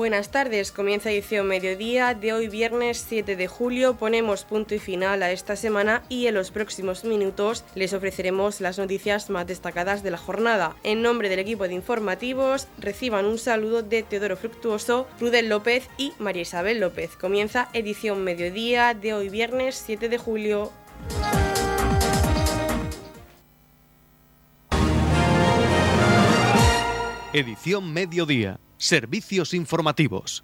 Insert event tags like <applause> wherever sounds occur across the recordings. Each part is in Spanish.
Buenas tardes, comienza edición mediodía de hoy viernes 7 de julio. Ponemos punto y final a esta semana y en los próximos minutos les ofreceremos las noticias más destacadas de la jornada. En nombre del equipo de informativos, reciban un saludo de Teodoro Fructuoso, Rudel López y María Isabel López. Comienza edición mediodía de hoy viernes 7 de julio. Edición mediodía Servicios informativos.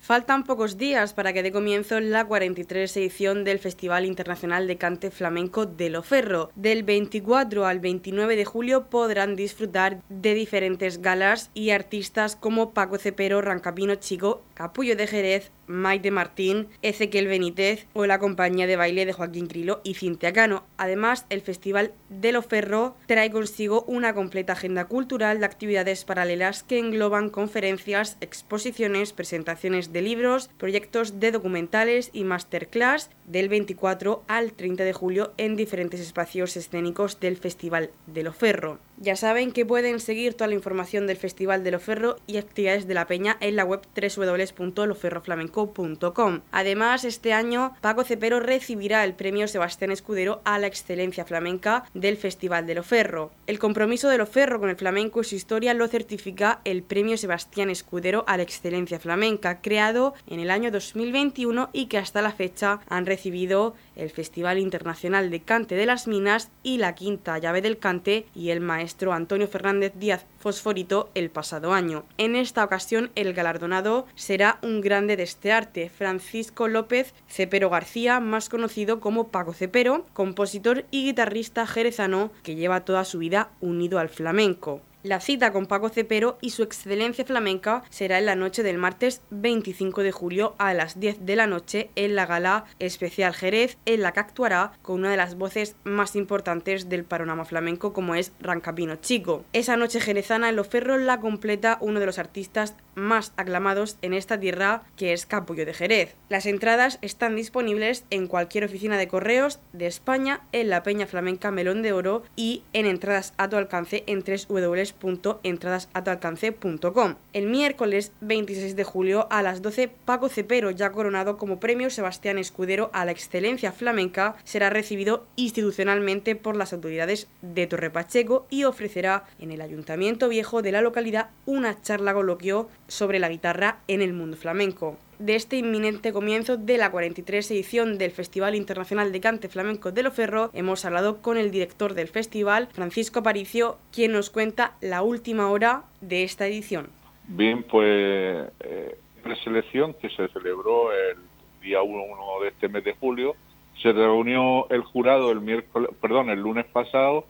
Faltan pocos días para que dé comienzo la 43 edición del Festival Internacional de Cante Flamenco de Loferro. Del 24 al 29 de julio podrán disfrutar de diferentes galas y artistas como Paco Cepero, Rancapino Chico, Capullo de Jerez, Maite Martín, Ezequiel Benítez o la compañía de baile de Joaquín Crilo y Cintia Cano. Además, el Festival de Loferro trae consigo una completa agenda cultural de actividades paralelas que engloban conferencias, exposiciones, presentaciones de libros, proyectos de documentales y masterclass del 24 al 30 de julio en diferentes espacios escénicos del Festival de Loferro. Ya saben que pueden seguir toda la información del Festival de Loferro y actividades de la Peña en la web www.loferroflamenco.com. Además, este año Paco Cepero recibirá el premio Sebastián Escudero a la excelencia flamenca del Festival de Loferro. El compromiso de Loferro con el flamenco y su historia lo certifica el premio Sebastián Escudero a la excelencia flamenca, creado en el año 2021 y que hasta la fecha han recibido el Festival Internacional de Cante de las Minas y la Quinta Llave del Cante y el maestro Antonio Fernández Díaz Fosforito el pasado año. En esta ocasión el galardonado será un grande de este arte, Francisco López Cepero García, más conocido como Paco Cepero, compositor y guitarrista jerezano que lleva toda su vida unido al flamenco. La cita con Paco Cepero y su excelencia flamenca será en la noche del martes 25 de julio a las 10 de la noche en la gala especial Jerez, en la que actuará con una de las voces más importantes del panorama flamenco como es Rancapino Chico. Esa noche jerezana en Loferro la completa uno de los artistas más aclamados en esta tierra que es Capullo de Jerez. Las entradas están disponibles en cualquier oficina de correos de España, en la Peña Flamenca Melón de Oro y en entradas a tu alcance en 3 www.entradasatoalcance.com. El miércoles 26 de julio a las 12, Paco Cepero, ya coronado como premio Sebastián Escudero a la excelencia flamenca, será recibido institucionalmente por las autoridades de Torre Pacheco y ofrecerá en el Ayuntamiento Viejo de la localidad una charla coloquio sobre la guitarra en el mundo flamenco de este inminente comienzo de la 43 edición del Festival Internacional de Cante Flamenco de Loferro, hemos hablado con el director del festival, Francisco Aparicio, quien nos cuenta la última hora de esta edición. Bien, pues eh, selección que se celebró el día 1 de este mes de julio, se reunió el jurado el miércoles, perdón, el lunes pasado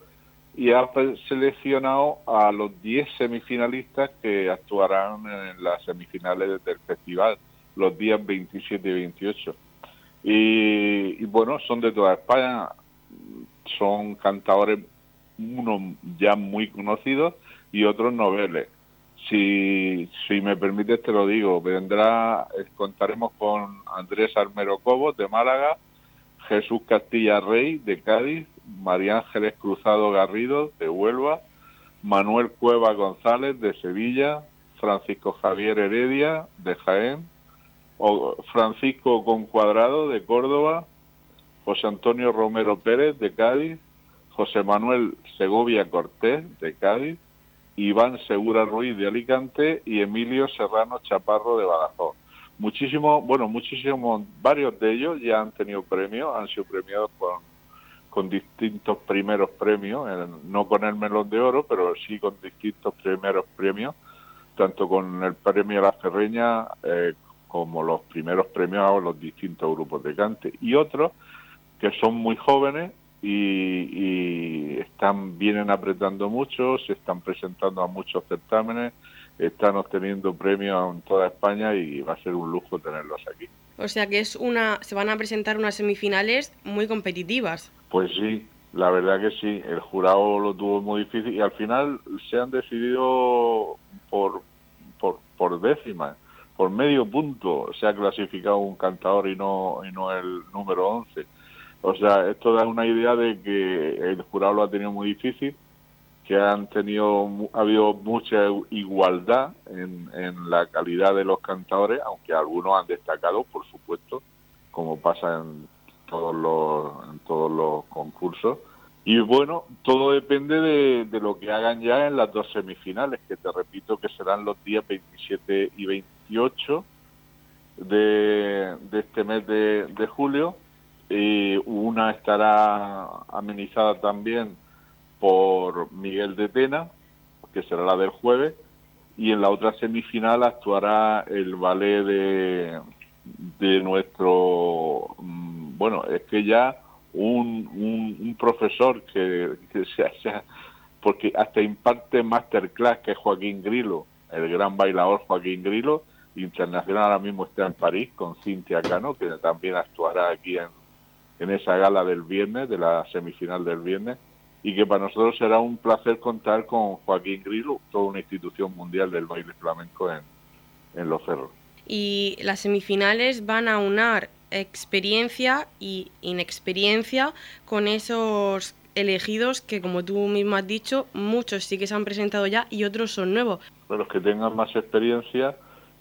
y ha seleccionado a los 10 semifinalistas que actuarán en las semifinales del festival los días 27 y 28. Y, bueno, son de toda España, son cantadores, unos ya muy conocidos y otros noveles. Si, si me permites te lo digo, vendrá, eh, contaremos con Andrés Armero Cobos de Málaga, Jesús Castilla Rey de Cádiz, María Ángeles Cruzado Garrido de Huelva, Manuel Cueva González de Sevilla, Francisco Javier Heredia de Jaén, Francisco Concuadrado de Córdoba, José Antonio Romero Pérez de Cádiz, José Manuel Segovia Cortés de Cádiz, Iván Segura Ruiz de Alicante y Emilio Serrano Chaparro de Badajoz. Muchísimos, bueno, muchísimos, varios de ellos ya han tenido premios, han sido premiados con, con distintos primeros premios, no con el Melón de Oro, pero sí con distintos primeros premios, tanto con el premio La Ferreña, eh, como los primeros premios los distintos grupos de cante y otros que son muy jóvenes y, están vienen apretando mucho, se están presentando a muchos certámenes, están obteniendo premios en toda España y va a ser un lujo tenerlos aquí. O sea que es una, se van a presentar unas semifinales muy competitivas. Pues sí, la verdad que sí. El jurado lo tuvo muy difícil y al final se han decidido por por, décimas por medio punto se ha clasificado un cantador y no, y no el número 11. O sea, esto da una idea de que el jurado lo ha tenido muy difícil, que han tenido, ha habido mucha igualdad en, en la calidad de los cantadores, aunque algunos han destacado, por supuesto, como pasa en todos los, todos los concursos. Y bueno, todo depende de, lo que hagan ya en las dos semifinales, que te repito que serán los días 27 y 28 de, de este mes de, de julio. Y una estará amenizada también por Miguel de Tena, que será la del jueves, y en la otra semifinal actuará el ballet de, de nuestro, bueno, es que ya un, un, profesor que, que <laughs> se porque hasta imparte masterclass, que es Joaquín Grilo, el gran bailador Joaquín Grilo, internacional ahora mismo está en París con Cintia Cano, que también actuará aquí en, en esa gala del viernes, de la semifinal del viernes, y que para nosotros será un placer contar con Joaquín Grilo, toda una institución mundial del baile flamenco en, en Los Cerros. Y las semifinales van a unar experiencia y inexperiencia con esos elegidos que, como tú mismo has dicho, muchos sí que se han presentado ya y otros son nuevos. Los que tengan más experiencia,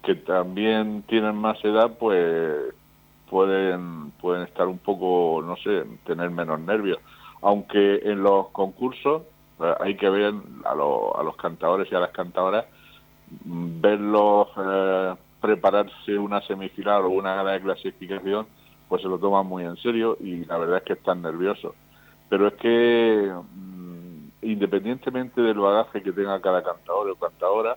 que también tienen más edad, pues pueden, pueden estar un poco, no sé, tener menos nervios aunque en los concursos eh, hay que ver a, a, los cantadores y a las cantadoras, mm, verlos eh, prepararse una semifinal o una gala de clasificación, pues se lo toman muy en serio y la verdad es que están nerviosos. Pero es que mm, independientemente del bagaje que tenga cada cantador o cantadora,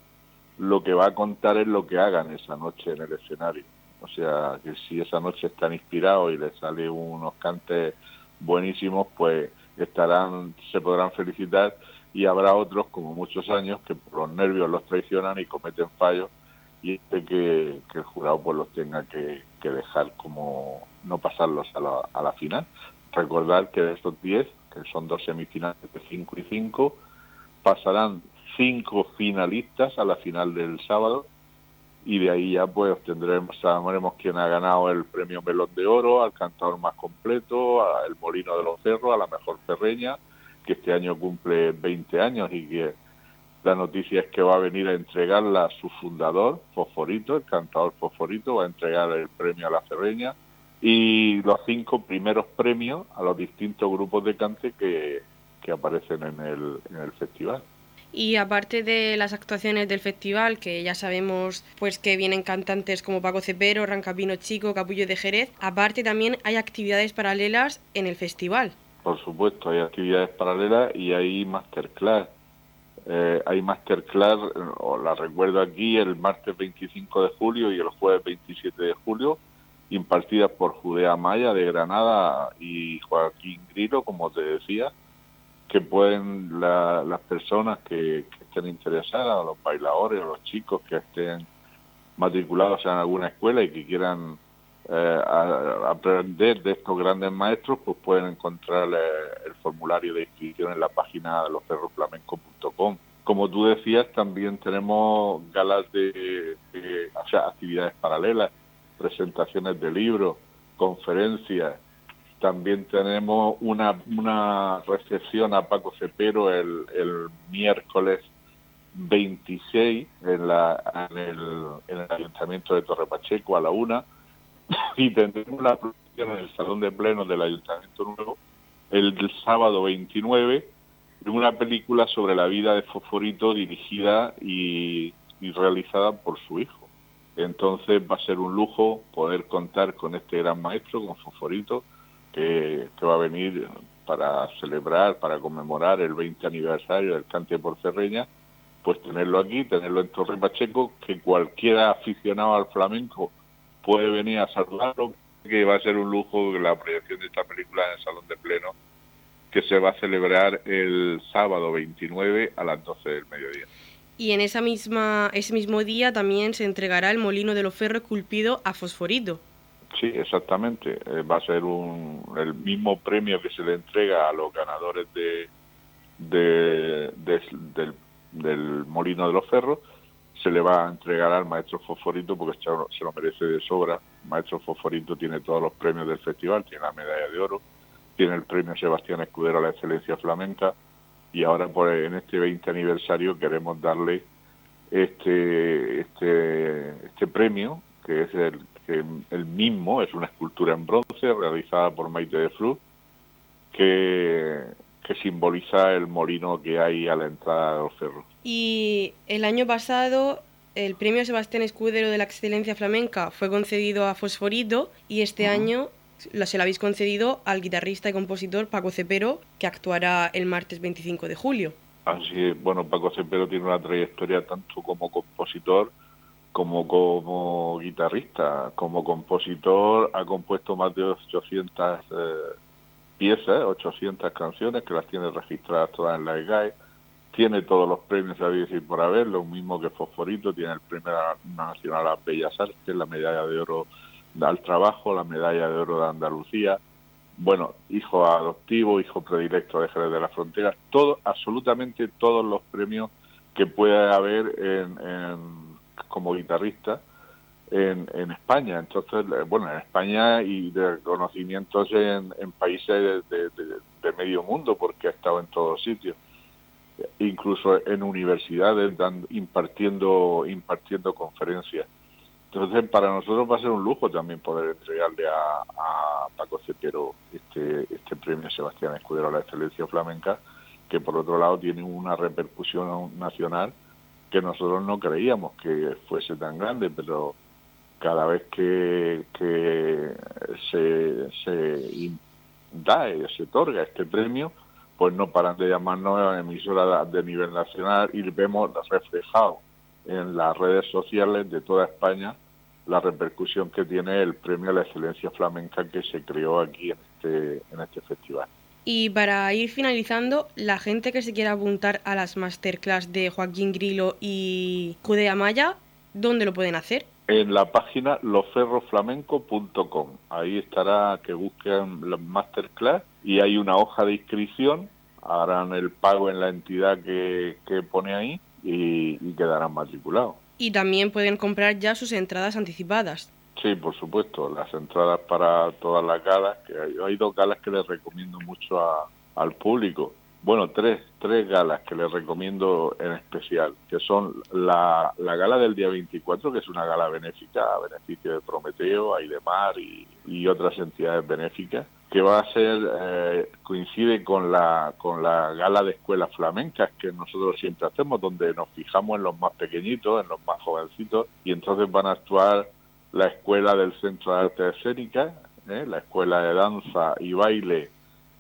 lo que va a contar es lo que hagan esa noche en el escenario. O sea, que si esa noche están inspirados y les sale unos cantes buenísimos, pues estarán, se podrán felicitar y habrá otros, como muchos años, que por los nervios los traicionan y cometen fallos y este que, el jurado pues los tenga que, dejar como no pasarlos a la, a la final. Recordar que de estos 10, que son dos semifinales de 5 y 5, pasarán cinco finalistas a la final del sábado y de ahí ya pues tendremos, sabremos quién ha ganado el premio Melón de Oro, al cantador más completo, al Molino de los Cerros, a la mejor ferreña, que este año cumple 20 años y que la noticia es que va a venir a entregarla a su fundador, Fosforito, el cantador Fosforito, va a entregar el premio a la ferreña y los cinco primeros premios a los distintos grupos de cante que, que aparecen en el, en el festival. Y aparte de las actuaciones del festival, que ya sabemos pues que vienen cantantes como Paco Cepero, Rancapino Chico, Capullo de Jerez, aparte también hay actividades paralelas en el festival. Por supuesto, hay actividades paralelas y hay masterclass. Eh, hay masterclass, o la recuerdo aquí, el martes 25 de julio y el jueves 27 de julio, impartidas por Judea Maya de Granada y Joaquín Grilo, como te decía, que pueden las personas que, estén interesadas, los bailadores, los chicos que estén matriculados en alguna escuela y que quieran eh, aprender de estos grandes maestros, pues pueden encontrar eh, el formulario de inscripción en la página de Como tú decías, también tenemos galas de, o sea, actividades paralelas, presentaciones de libros, conferencias, también tenemos una, una recepción a Paco Cepero el, el miércoles 26 en, la, en, el, en el Ayuntamiento de Torre Pacheco a la una. <laughs> Y tendremos la proyección en el Salón de Pleno del Ayuntamiento Nuevo el, sábado 29 de una película sobre la vida de Fosforito dirigida y, y realizada por su hijo. Entonces va a ser un lujo poder contar con este gran maestro, con Fosforito, que, va a venir para celebrar, para conmemorar el 20 aniversario del cante por Cerreña, pues tenerlo aquí, tenerlo en Torre Pacheco, que cualquiera aficionado al flamenco puede venir a saludarlo, que va a ser un lujo la proyección de esta película en el Salón de Pleno, que se va a celebrar el sábado 29 a las 12 del mediodía. Y en esa misma, ese mismo día también se entregará el molino de los ferros esculpido a Fosforito. Sí, exactamente. Eh, va a ser un, el mismo premio que se le entrega a los ganadores de, del, del, Molino de los Ferros, se le va a entregar al maestro Fosforito porque se lo merece de sobra. El maestro Fosforito tiene todos los premios del festival, tiene la medalla de oro, tiene el premio Sebastián Escudero a la excelencia flamenca y ahora por en este 20 aniversario queremos darle este este este premio que es el el mismo es una escultura en bronce realizada por Maite de Fru que que simboliza el molino que hay a la entrada de los cerros. Y el año pasado el premio Sebastián Escudero de la Excelencia Flamenca fue concedido a Fosforito y este año se lo habéis concedido al guitarrista y compositor Paco Cepero, que actuará el martes 25 de julio. Así es, bueno, Paco Cepero tiene una trayectoria tanto como compositor como como guitarrista. Como compositor ha compuesto más de 800 eh, piezas, 800 canciones que las tiene registradas todas en la EGAE tiene todos los premios a decir por haber, lo mismo que Fosforito, tiene el premio nacional a Bellas Artes, la medalla de oro al trabajo, la medalla de oro de Andalucía, bueno, hijo adoptivo, hijo predilecto de Jerez de la Frontera, todo, absolutamente todos los premios que pueda haber en, como guitarrista en, en, España. Entonces, bueno, en España y de reconocimientos en, países de, de medio mundo, porque ha estado en todos sitios incluso en universidades dan, impartiendo impartiendo conferencias. Entonces, para nosotros va a ser un lujo también poder entregarle a, Paco Cepero este, este premio Sebastián Escudero a la excelencia flamenca, que por otro lado tiene una repercusión nacional que nosotros no creíamos que fuese tan grande, pero cada vez que, se, se da, se otorga este premio, pues no paran de llamarnos emisoras de nivel nacional y vemos reflejado en las redes sociales de toda España la repercusión que tiene el premio a la excelencia flamenca que se creó aquí en este, en este festival. Y para ir finalizando, la gente que se quiera apuntar a las masterclass de Joaquín Grilo y Judea Maya, ¿dónde lo pueden hacer? En la página loferroflamenco.com. Ahí estará que busquen las masterclass y hay una hoja de inscripción, harán el pago en la entidad que, pone ahí y, quedarán matriculados. Y también pueden comprar ya sus entradas anticipadas. Sí, por supuesto, las entradas para todas las galas, que hay, dos galas que les recomiendo mucho al público. Bueno, tres, tres galas que les recomiendo en especial, que son la, la gala del día 24, que es una gala benéfica a beneficio de Prometeo, Aidemar y otras entidades benéficas que va a ser eh, coincide con la con la gala de escuelas flamencas que nosotros siempre hacemos donde nos fijamos en los más pequeñitos en los más jovencitos y entonces van a actuar la escuela del centro de arte escénica ¿eh? la escuela de danza y baile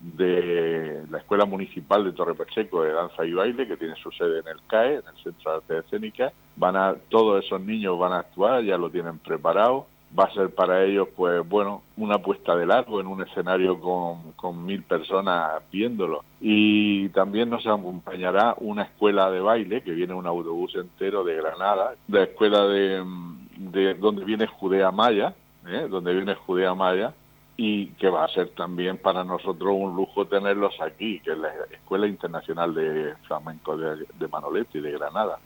de la escuela municipal de Torre Pacheco de danza y baile que tiene su sede en el CAE en el centro de arte escénica van a todos esos niños van a actuar ya lo tienen preparado va a ser para ellos, pues bueno, una puesta de largo en un escenario con, con mil personas viéndolo. Y también nos acompañará una escuela de baile, que viene un autobús entero de Granada, la escuela de, de donde viene Judea Maya, ¿eh? donde viene Judea Maya, y que va a ser también para nosotros un lujo tenerlos aquí, que es la Escuela Internacional de Flamenco de, de Manoletti, de Granada,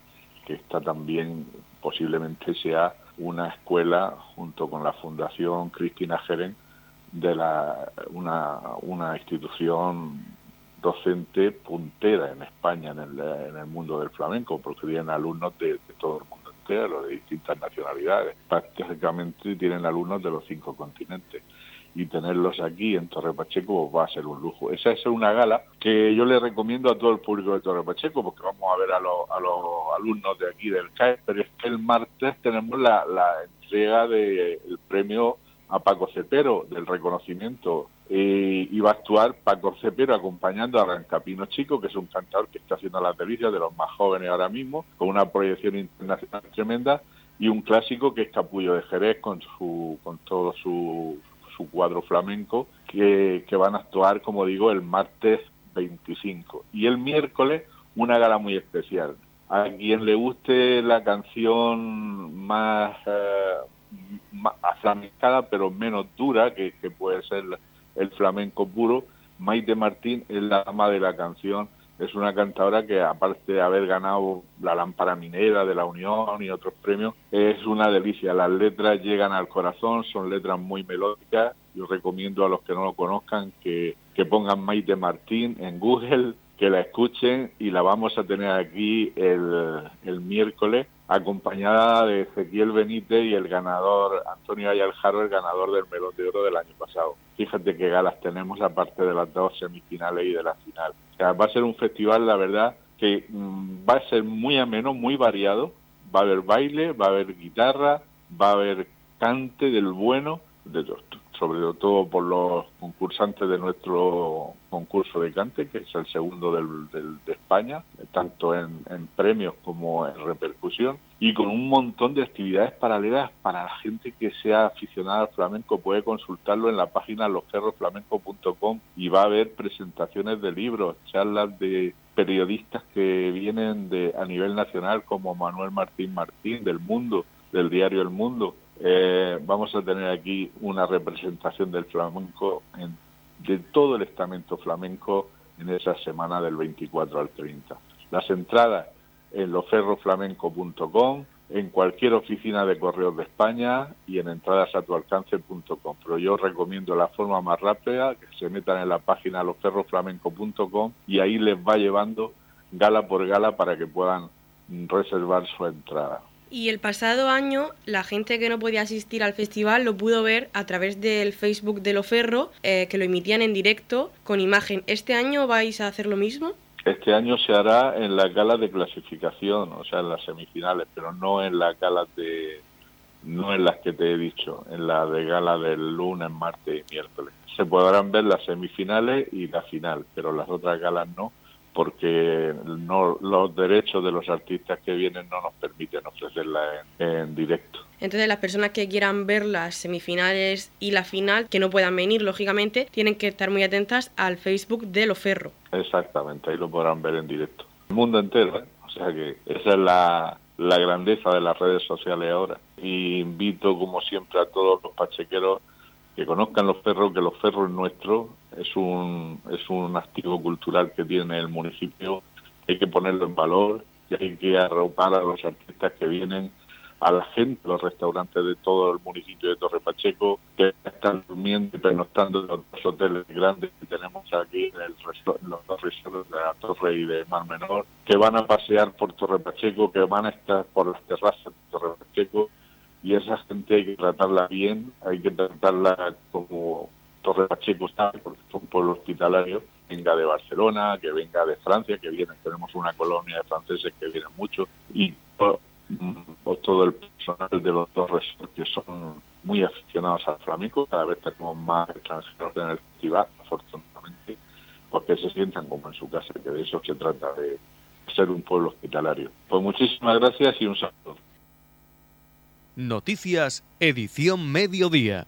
que está también, posiblemente sea una escuela junto con la Fundación Cristina Jeren de la, una, una institución docente puntera en España en el, en el mundo del flamenco, porque tienen alumnos de, todo el mundo entero, de distintas nacionalidades. Prácticamente tienen alumnos de los cinco continentes y tenerlos aquí en Torre Pacheco va a ser un lujo. Esa es una gala que yo le recomiendo a todo el público de Torre Pacheco porque vamos a ver a, a los alumnos de aquí del CAE, pero es que el martes tenemos la, entrega del premio a Paco Cepero, del reconocimiento. y va a actuar Paco Cepero acompañando a Rancapino Chico, que es un cantador que está haciendo las delicias de los más jóvenes ahora mismo, con una proyección internacional tremenda, y un clásico que es Capullo de Jerez con su con todo su su cuadro flamenco, que, van a actuar, como digo, el martes 25. Y el miércoles una gala muy especial. A quien le guste la canción más, eh, más pero menos dura, que, que puede ser el flamenco puro, Maite Martín es la ama de la canción es una cantadora que aparte de haber ganado la lámpara minera de la Unión y otros premios, es una delicia. Las letras llegan al corazón, son letras muy melódicas. Yo recomiendo a los que no lo conozcan que, que pongan Maite Martín en Google y la vamos a tener aquí el, el miércoles acompañada de Ezequiel Benítez y el ganador Antonio Ayaljaro, el ganador del Melón de Oro del año pasado. Fíjate qué galas tenemos aparte de las dos semifinales y de la final. O sea, va a ser un festival, la verdad, que mm, va a ser muy ameno, muy variado. Va a haber baile, va a haber guitarra, va a haber cante del bueno, de sobre todo por los concursantes de nuestro concurso de cante, que es el segundo del, de España, tanto en, premios como en repercusión, y con un montón de actividades paralelas para la gente que sea aficionada al flamenco. Puede consultarlo en la página losferrosflamenco.com y va a haber presentaciones de libros, charlas de periodistas que vienen de a nivel nacional como Manuel Martín Martín del Mundo, del diario El Mundo, eh, vamos a tener aquí una representación del flamenco, de todo el estamento flamenco en esa semana del 24 al 30. Las entradas en loferroflamenco.com, en cualquier oficina de correos de España y en entradasatualcance.com. Pero yo recomiendo la forma más rápida, que se metan en la página loferroflamenco.com y ahí les va llevando gala por gala para que puedan reservar su entrada. Y el pasado año la gente que no podía asistir al festival lo pudo ver a través del Facebook de Loferro, eh, que lo emitían en directo con imagen. ¿Este año vais a hacer lo mismo? Este año se hará en las galas de clasificación, o sea, en las semifinales, pero no en las galas de no en las que te he dicho, en la de gala del lunes, martes y miércoles. Se podrán ver las semifinales y la final, pero las otras galas no porque no, los derechos de los artistas que vienen no nos permiten ofrecerla en, directo. Entonces las personas que quieran ver las semifinales y la final, que no puedan venir, lógicamente, tienen que estar muy atentas al Facebook de Loferro. Exactamente, ahí lo podrán ver en directo. El mundo entero, ¿eh? o sea que esa es la, la grandeza de las redes sociales ahora. Y invito, como siempre, a todos los pachequeros que conozcan los perros, que los ferros nuestros es un, es un activo cultural que tiene el municipio, hay que ponerlo en valor y hay que arropar a los artistas que vienen, a la gente, los restaurantes de todo el municipio de Torre Pacheco, que están durmiendo y pernoctando en los hoteles grandes que tenemos aquí, en, el, los dos de la Torre y de Mar Menor, que van a pasear por Torre Pacheco, que van a estar por las terrazas de Torre Pacheco, y esa gente hay que tratarla bien, hay que tratarla como Torre Pacheco porque es un pueblo hospitalario, venga de Barcelona, que venga de Francia, que viene, tenemos una colonia de franceses que vienen mucho, y mm, todo, el personal de los dos resorts que son muy aficionados al flamenco, cada vez tenemos más extranjeros en el festival, afortunadamente, porque se sientan como en su casa, que de eso se trata, de ser un pueblo hospitalario. Pues muchísimas gracias y un saludo. Noticias, edición mediodía.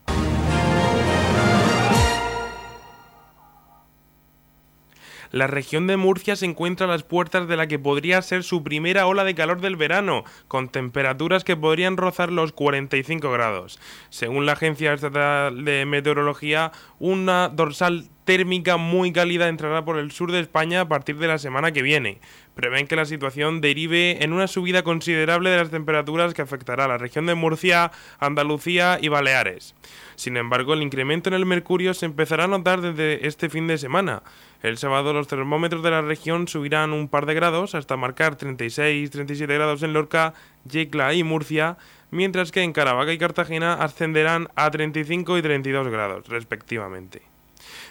La región de Murcia se encuentra a las puertas de la que podría ser su primera ola de calor del verano, con temperaturas que podrían rozar los 45 grados. Según la Agencia Estatal de Meteorología, una dorsal térmica muy cálida entrará por el sur de España a partir de la semana que viene. Prevén que la situación derive en una subida considerable de las temperaturas que afectará a la región de Murcia, Andalucía y Baleares. Sin embargo, el incremento en el mercurio se empezará a notar desde este fin de semana. El sábado los termómetros de la región subirán un par de grados hasta marcar 36-37 grados en Lorca, Yecla y Murcia, mientras que en Caravaca y Cartagena ascenderán a 35 y 32 grados, respectivamente.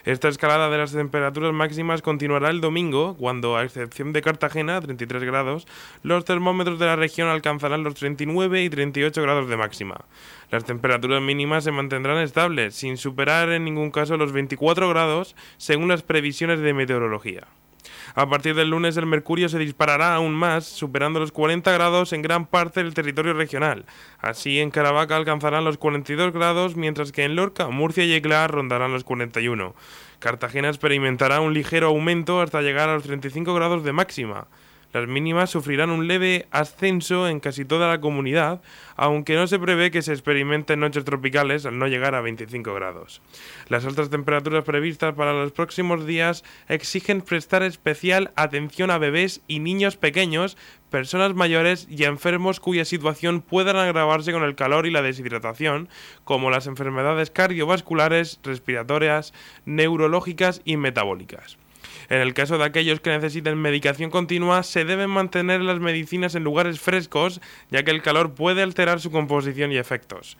Esta escalada de las temperaturas máximas continuará el domingo, cuando, a excepción de Cartagena, 33 grados, los termómetros de la región alcanzarán los 39 y 38 grados de máxima. Las temperaturas mínimas se mantendrán estables, sin superar en ningún caso los 24 grados, según las previsiones de meteorología. A partir del lunes el mercurio se disparará aún más, superando los 40 grados en gran parte del territorio regional. Así en Caravaca alcanzarán los 42 grados, mientras que en Lorca, Murcia y Ecla rondarán los 41. Cartagena experimentará un ligero aumento hasta llegar a los 35 grados de máxima. Las mínimas sufrirán un leve ascenso en casi toda la comunidad, aunque no se prevé que se experimenten noches tropicales al no llegar a 25 grados. Las altas temperaturas previstas para los próximos días exigen prestar especial atención a bebés y niños pequeños, personas mayores y enfermos cuya situación puedan agravarse con el calor y la deshidratación, como las enfermedades cardiovasculares, respiratorias, neurológicas y metabólicas. En el caso de aquellos que necesiten medicación continua, se deben mantener las medicinas en lugares frescos, ya que el calor puede alterar su composición y efectos.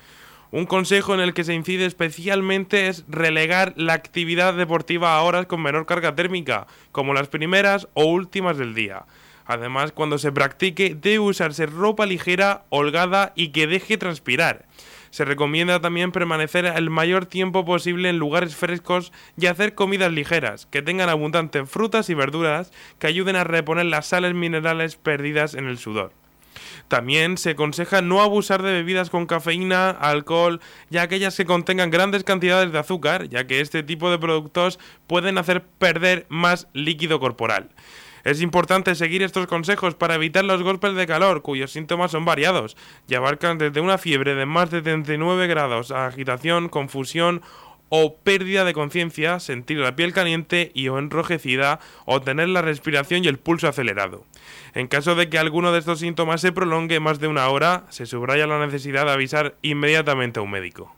Un consejo en el que se incide especialmente es relegar la actividad deportiva a horas con menor carga térmica, como las primeras o últimas del día. Además, cuando se practique, debe usarse ropa ligera, holgada y que deje transpirar. Se recomienda también permanecer el mayor tiempo posible en lugares frescos y hacer comidas ligeras, que tengan abundantes frutas y verduras que ayuden a reponer las sales minerales perdidas en el sudor. También se aconseja no abusar de bebidas con cafeína, alcohol y aquellas que contengan grandes cantidades de azúcar, ya que este tipo de productos pueden hacer perder más líquido corporal. Es importante seguir estos consejos para evitar los golpes de calor, cuyos síntomas son variados y abarcan desde una fiebre de más de 39 grados a agitación, confusión o pérdida de conciencia, sentir la piel caliente y o enrojecida o tener la respiración y el pulso acelerado. En caso de que alguno de estos síntomas se prolongue más de una hora, se subraya la necesidad de avisar inmediatamente a un médico.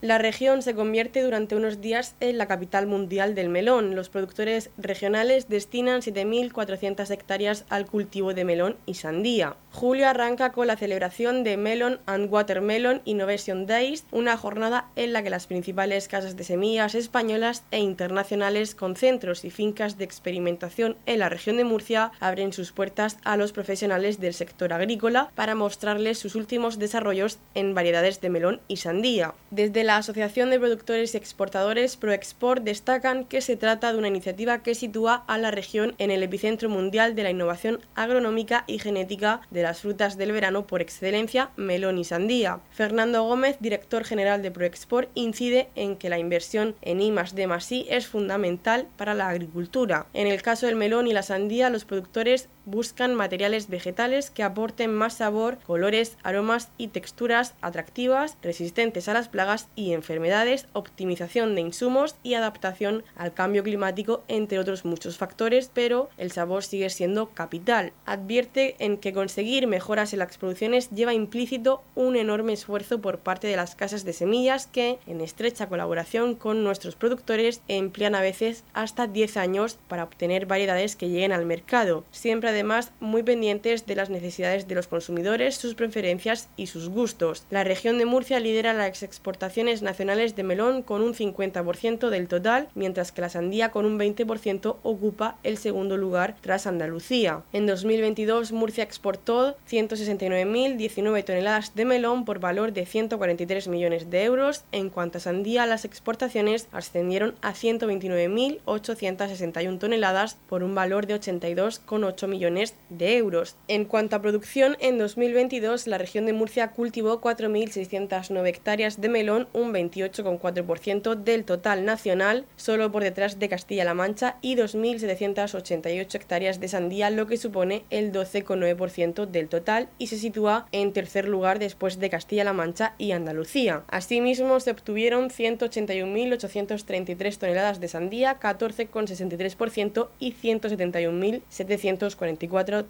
La región se convierte durante unos días en la capital mundial del melón. Los productores regionales destinan 7.400 hectáreas al cultivo de melón y sandía. Julio arranca con la celebración de Melon and Watermelon Innovation Days, una jornada en la que las principales casas de semillas españolas e internacionales con centros y fincas de experimentación en la región de Murcia abren sus puertas a los profesionales del sector agrícola para mostrarles sus últimos desarrollos en variedades de melón y sandía. Desde la Asociación de Productores y Exportadores ProExport destacan que se trata de una iniciativa que sitúa a la región en el epicentro mundial de la innovación agronómica y genética de las frutas del verano por excelencia, melón y sandía. Fernando Gómez, director general de ProExport, incide en que la inversión en I D es fundamental para la agricultura. En el caso del melón y la sandía, los productores buscan materiales vegetales que aporten más sabor, colores, aromas y texturas atractivas, resistentes a las plagas y enfermedades, optimización de insumos y adaptación al cambio climático, entre otros muchos factores, pero el sabor sigue siendo capital. Advierte en que conseguir mejoras en las producciones lleva implícito un enorme esfuerzo por parte de las casas de semillas que, en estrecha colaboración con nuestros productores, emplean a veces hasta 10 años para obtener variedades que lleguen al mercado. Siempre además muy pendientes de las necesidades de los consumidores, sus preferencias y sus gustos. La región de Murcia lidera las exportaciones nacionales de melón con un 50% del total, mientras que la sandía con un 20% ocupa el segundo lugar tras Andalucía. En 2022 Murcia exportó 169.019 toneladas de melón por valor de 143 millones de euros. En cuanto a sandía, las exportaciones ascendieron a 129.861 toneladas por un valor de 82,8 millones de euros. En cuanto a producción, en 2022 la región de Murcia cultivó 4.609 hectáreas de melón, un 28,4% del total nacional, solo por detrás de Castilla-La Mancha, y 2.788 hectáreas de sandía, lo que supone el 12,9% del total y se sitúa en tercer lugar después de Castilla-La Mancha y Andalucía. Asimismo, se obtuvieron 181.833 toneladas de sandía, 14,63% y 171.740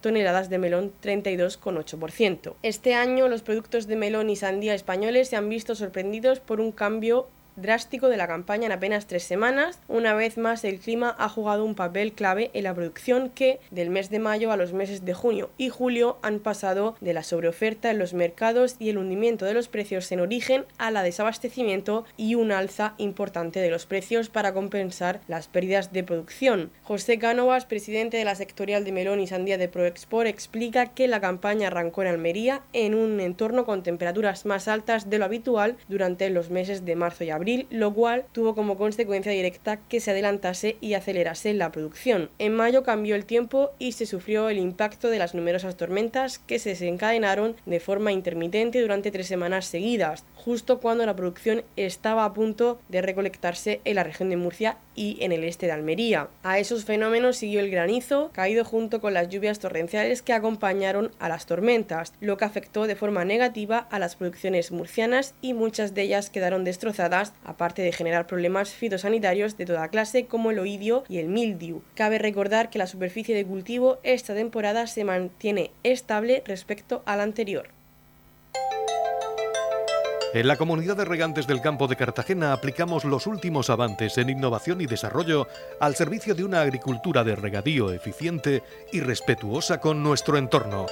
toneladas de melón 32,8%. Este año los productos de melón y sandía españoles se han visto sorprendidos por un cambio drástico de la campaña en apenas tres semanas. Una vez más, el clima ha jugado un papel clave en la producción que, del mes de mayo a los meses de junio y julio, han pasado de la sobreoferta en los mercados y el hundimiento de los precios en origen a la desabastecimiento y un alza importante de los precios para compensar las pérdidas de producción. José Cánovas, presidente de la sectorial de melón y sandía de ProExport, explica que la campaña arrancó en Almería en un entorno con temperaturas más altas de lo habitual durante los meses de marzo y abril lo cual tuvo como consecuencia directa que se adelantase y acelerase la producción. En mayo cambió el tiempo y se sufrió el impacto de las numerosas tormentas que se desencadenaron de forma intermitente durante tres semanas seguidas, justo cuando la producción estaba a punto de recolectarse en la región de Murcia y en el este de Almería. A esos fenómenos siguió el granizo, caído junto con las lluvias torrenciales que acompañaron a las tormentas, lo que afectó de forma negativa a las producciones murcianas y muchas de ellas quedaron destrozadas, aparte de generar problemas fitosanitarios de toda clase como el oidio y el mildiu. Cabe recordar que la superficie de cultivo esta temporada se mantiene estable respecto a la anterior. En la comunidad de regantes del campo de Cartagena aplicamos los últimos avances en innovación y desarrollo al servicio de una agricultura de regadío eficiente y respetuosa con nuestro entorno.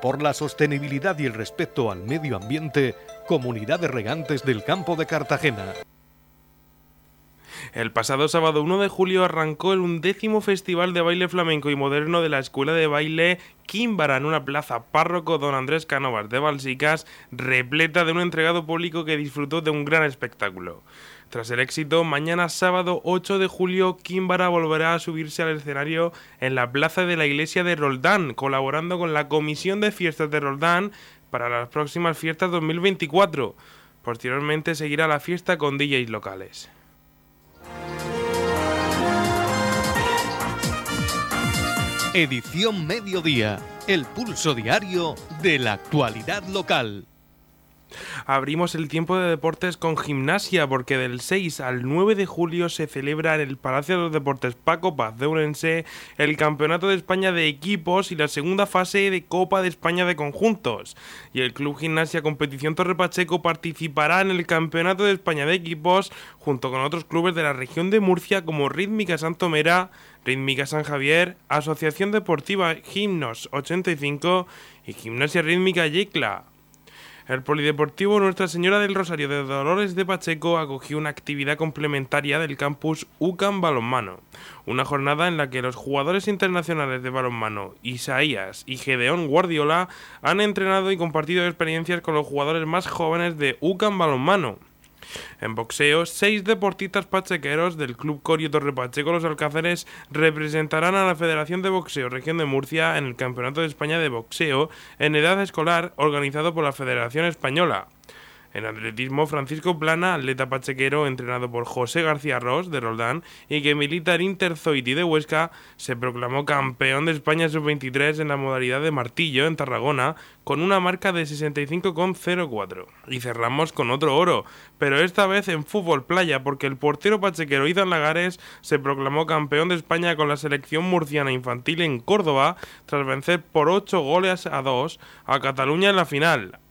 Por la sostenibilidad y el respeto al medio ambiente, Comunidad de Regantes del Campo de Cartagena. El pasado sábado 1 de julio arrancó el undécimo Festival de Baile Flamenco y Moderno de la Escuela de Baile Químbara en una plaza párroco Don Andrés Canovas de Balsicas, repleta de un entregado público que disfrutó de un gran espectáculo. Tras el éxito, mañana sábado 8 de julio, Químbara volverá a subirse al escenario en la plaza de la iglesia de Roldán, colaborando con la Comisión de Fiestas de Roldán para las próximas fiestas 2024. Posteriormente seguirá la fiesta con DJs locales. Edición Mediodía, el pulso diario de la actualidad local. Abrimos el tiempo de deportes con gimnasia porque del 6 al 9 de julio se celebra en el Palacio de los Deportes Paco Paz de Urense el Campeonato de España de Equipos y la segunda fase de Copa de España de Conjuntos. Y el Club Gimnasia Competición Torre Pacheco participará en el Campeonato de España de Equipos junto con otros clubes de la región de Murcia como Rítmica Santomera, Rítmica San Javier, Asociación Deportiva Gimnos 85 y Gimnasia Rítmica Yecla. El Polideportivo Nuestra Señora del Rosario de Dolores de Pacheco acogió una actividad complementaria del campus UCAM Balonmano, una jornada en la que los jugadores internacionales de balonmano Isaías y Gedeón Guardiola han entrenado y compartido experiencias con los jugadores más jóvenes de UCAM Balonmano. En boxeo, seis deportistas pachequeros del Club Corio Torre Pacheco Los Alcáceres representarán a la Federación de Boxeo Región de Murcia en el Campeonato de España de Boxeo en edad escolar organizado por la Federación Española. En atletismo, Francisco Plana, atleta pachequero entrenado por José García Ross de Roldán y que milita en Interzoiti de Huesca, se proclamó campeón de España sub-23 en la modalidad de martillo en Tarragona con una marca de 65,04. Y cerramos con otro oro, pero esta vez en fútbol playa porque el portero pachequero Izan Lagares se proclamó campeón de España con la selección murciana infantil en Córdoba tras vencer por 8 goles a 2 a Cataluña en la final.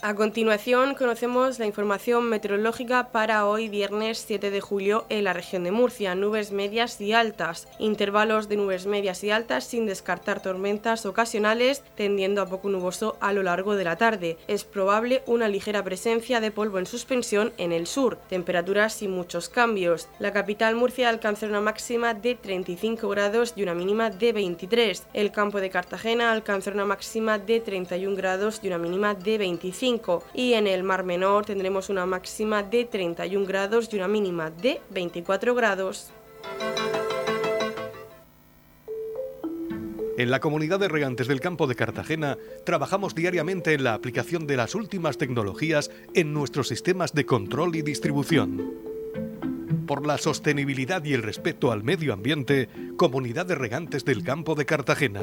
A continuación conocemos la información meteorológica para hoy viernes 7 de julio en la región de Murcia. Nubes medias y altas, intervalos de nubes medias y altas sin descartar tormentas ocasionales, tendiendo a poco nuboso a lo largo de la tarde. Es probable una ligera presencia de polvo en suspensión en el sur, temperaturas sin muchos cambios. La capital Murcia alcanzará una máxima de 35 grados y una mínima de 23. El campo de Cartagena alcanzará una máxima de 31 grados y una mínima de 25 y en el Mar Menor tendremos una máxima de 31 grados y una mínima de 24 grados. En la comunidad de regantes del campo de Cartagena trabajamos diariamente en la aplicación de las últimas tecnologías en nuestros sistemas de control y distribución. Por la sostenibilidad y el respeto al medio ambiente, Comunidad de Regantes del Campo de Cartagena.